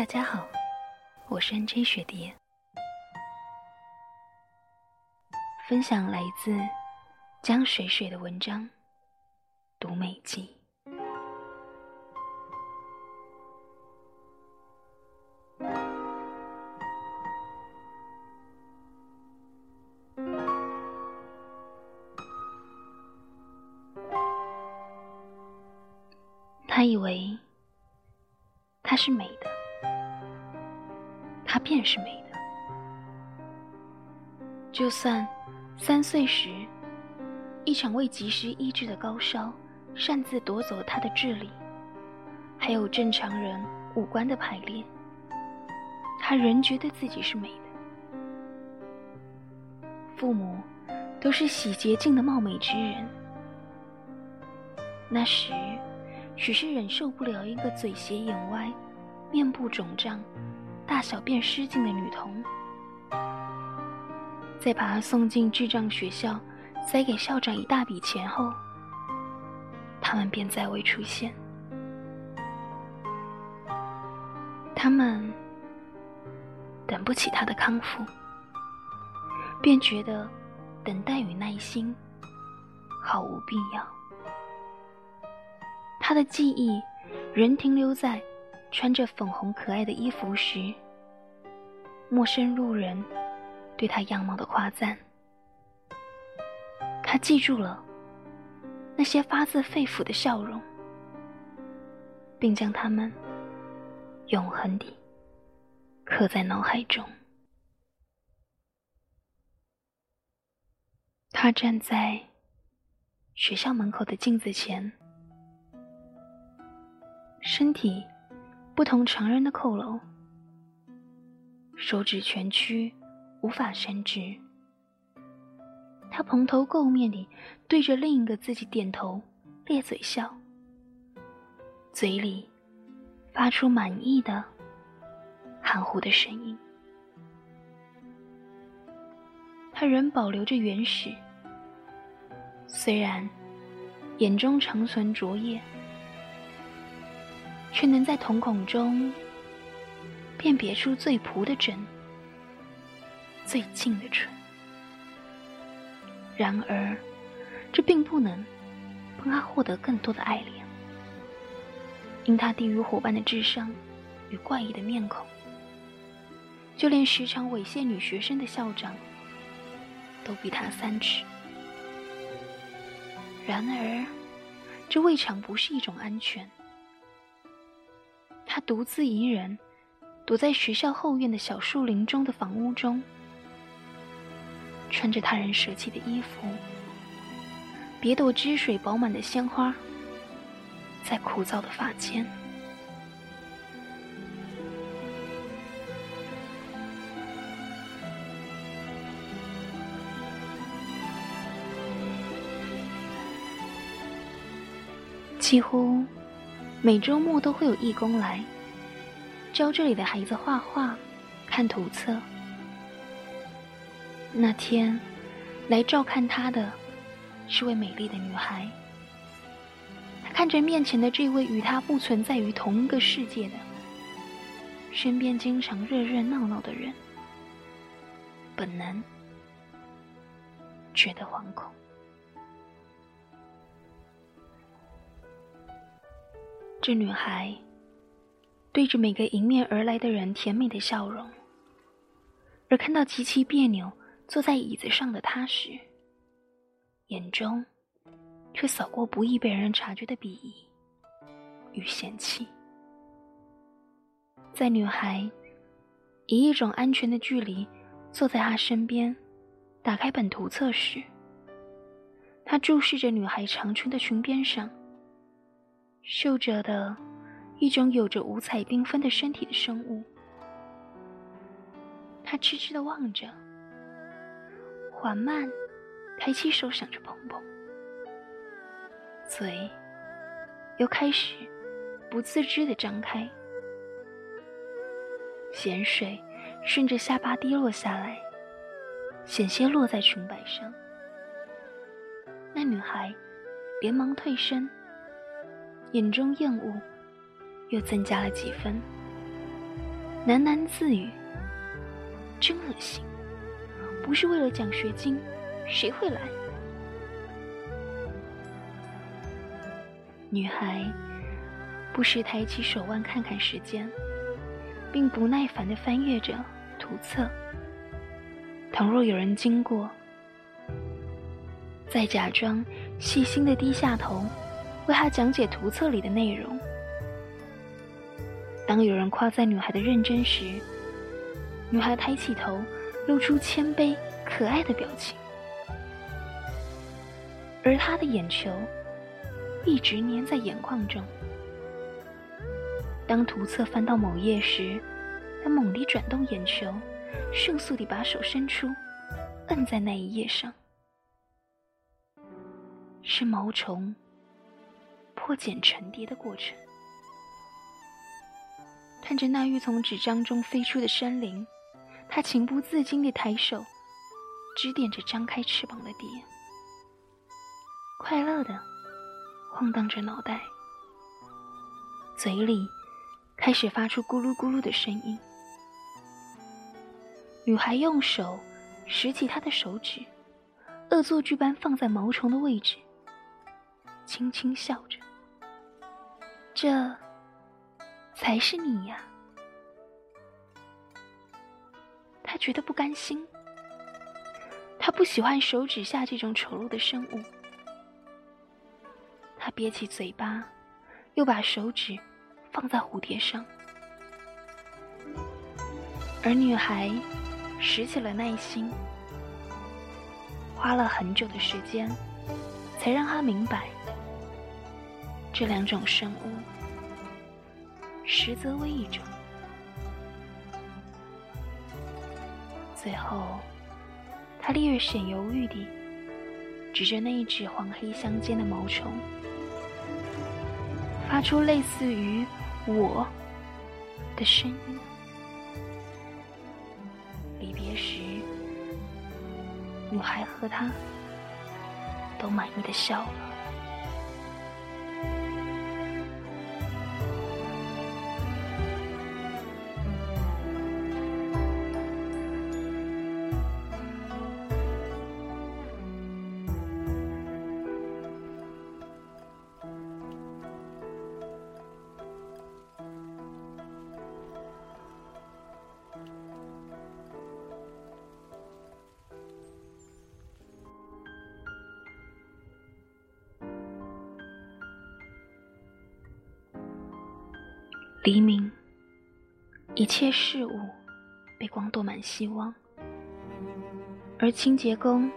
大家好，我是 NJ 雪蝶，分享来自江水水的文章《读美记》。他以为他是美的。她便是美的。就算三岁时，一场未及时医治的高烧擅自夺走她的智力，还有正常人五官的排列，她仍觉得自己是美的。父母都是洗洁净的貌美之人，那时许是忍受不了一个嘴斜眼歪、面部肿胀。大小便失禁的女童，在把她送进智障学校，塞给校长一大笔钱后，他们便再未出现。他们等不起他的康复，便觉得等待与耐心毫无必要。他的记忆仍停留在。穿着粉红可爱的衣服时，陌生路人对他样貌的夸赞。他记住了那些发自肺腑的笑容，并将它们永恒地刻在脑海中。他站在学校门口的镜子前，身体。不同常人的扣楼，手指蜷曲，无法伸直。他蓬头垢面地对着另一个自己点头，咧嘴笑，嘴里发出满意的、含糊的声音。他仍保留着原始，虽然眼中常存灼液。却能在瞳孔中辨别出最朴的真、最近的纯。然而，这并不能帮他获得更多的爱恋，因他低于伙伴的智商与怪异的面孔，就连时常猥亵女学生的校长都比他三尺。然而，这未尝不是一种安全。他独自一人，躲在学校后院的小树林中的房屋中，穿着他人舍弃的衣服，别朵汁水饱满的鲜花，在枯燥的发间。几乎。每周末都会有义工来教这里的孩子画画、看图册。那天来照看他的是位美丽的女孩，她看着面前的这位与她不存在于同一个世界的、身边经常热热闹闹的人，本能觉得惶恐。这女孩对着每个迎面而来的人甜美的笑容，而看到极其别扭坐在椅子上的他时，眼中却扫过不易被人察觉的鄙夷与嫌弃。在女孩以一种安全的距离坐在他身边，打开本图册时，他注视着女孩长裙的裙边上。绣着的一种有着五彩缤纷的身体的生物，他痴痴的望着，缓慢抬起手，想着碰碰，嘴又开始不自知的张开，咸水顺着下巴滴落下来，险些落在裙摆上。那女孩连忙退身。眼中厌恶又增加了几分，喃喃自语：“真恶心！不是为了奖学金，谁会来？”女孩不时抬起手腕看看时间，并不耐烦地翻阅着图册。倘若有人经过，再假装细心地低下头，为他讲解图册里的内容。当有人夸赞女孩的认真时，女孩抬起头，露出谦卑可爱的表情，而他的眼球。一直粘在眼眶中。当图册翻到某页时，他猛地转动眼球，迅速地把手伸出，摁在那一页上。是毛虫破茧成蝶的过程。看着那欲从纸张中飞出的山林，他情不自禁地抬手，指点着张开翅膀的蝶，快乐的。晃荡着脑袋，嘴里开始发出咕噜咕噜的声音。女孩用手拾起他的手指，恶作剧般放在毛虫的位置，轻轻笑着：“这才是你呀。”他觉得不甘心，他不喜欢手指下这种丑陋的生物。他憋起嘴巴，又把手指放在蝴蝶上，而女孩拾起了耐心，花了很久的时间，才让他明白，这两种生物实则为一种。最后，他略显犹豫地指着那一只黄黑相间的毛虫。发出类似于“我”的声音。离别时，女孩和他都满意的笑了。黎明，一切事物被光镀满希望，而清洁工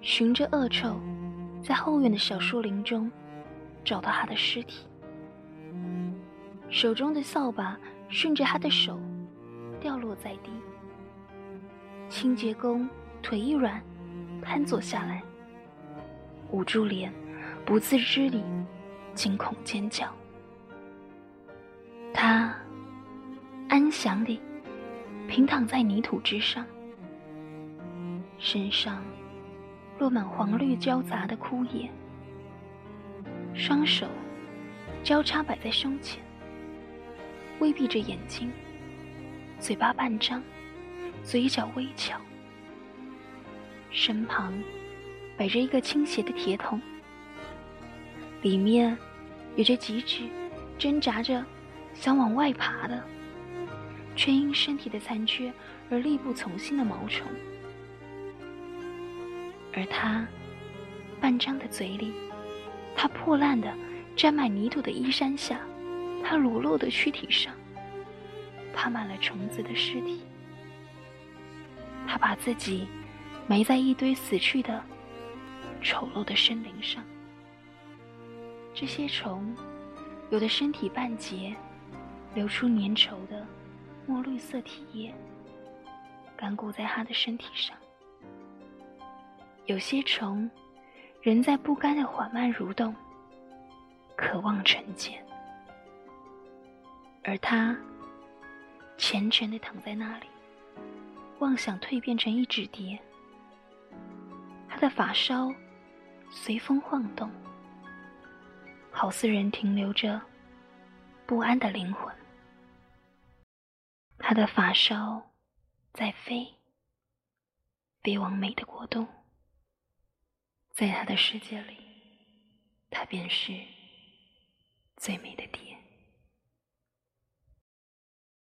循着恶臭，在后院的小树林中找到他的尸体，手中的扫把顺着他的手掉落在地。清洁工腿一软，瘫坐下来，捂住脸，不自知地惊恐尖叫。他安详地平躺在泥土之上，身上落满黄绿交杂的枯叶，双手交叉摆在胸前，微闭着眼睛，嘴巴半张，嘴角微翘。身旁摆着一个倾斜的铁桶，里面有着几只挣扎着。想往外爬的，却因身体的残缺而力不从心的毛虫，而他半张的嘴里，他破烂的沾满泥土的衣衫下，他裸露的躯体上，爬满了虫子的尸体。他把自己埋在一堆死去的丑陋的森林上，这些虫有的身体半截。流出粘稠的墨绿色体液，干固在他的身体上。有些虫仍在不甘的缓慢蠕动，渴望成茧，而他虔诚的躺在那里，妄想蜕变成一只蝶。他的发梢随风晃动，好似人停留着不安的灵魂。他的发梢在飞，飞往美的国度。在他的世界里，他便是最美的蝶。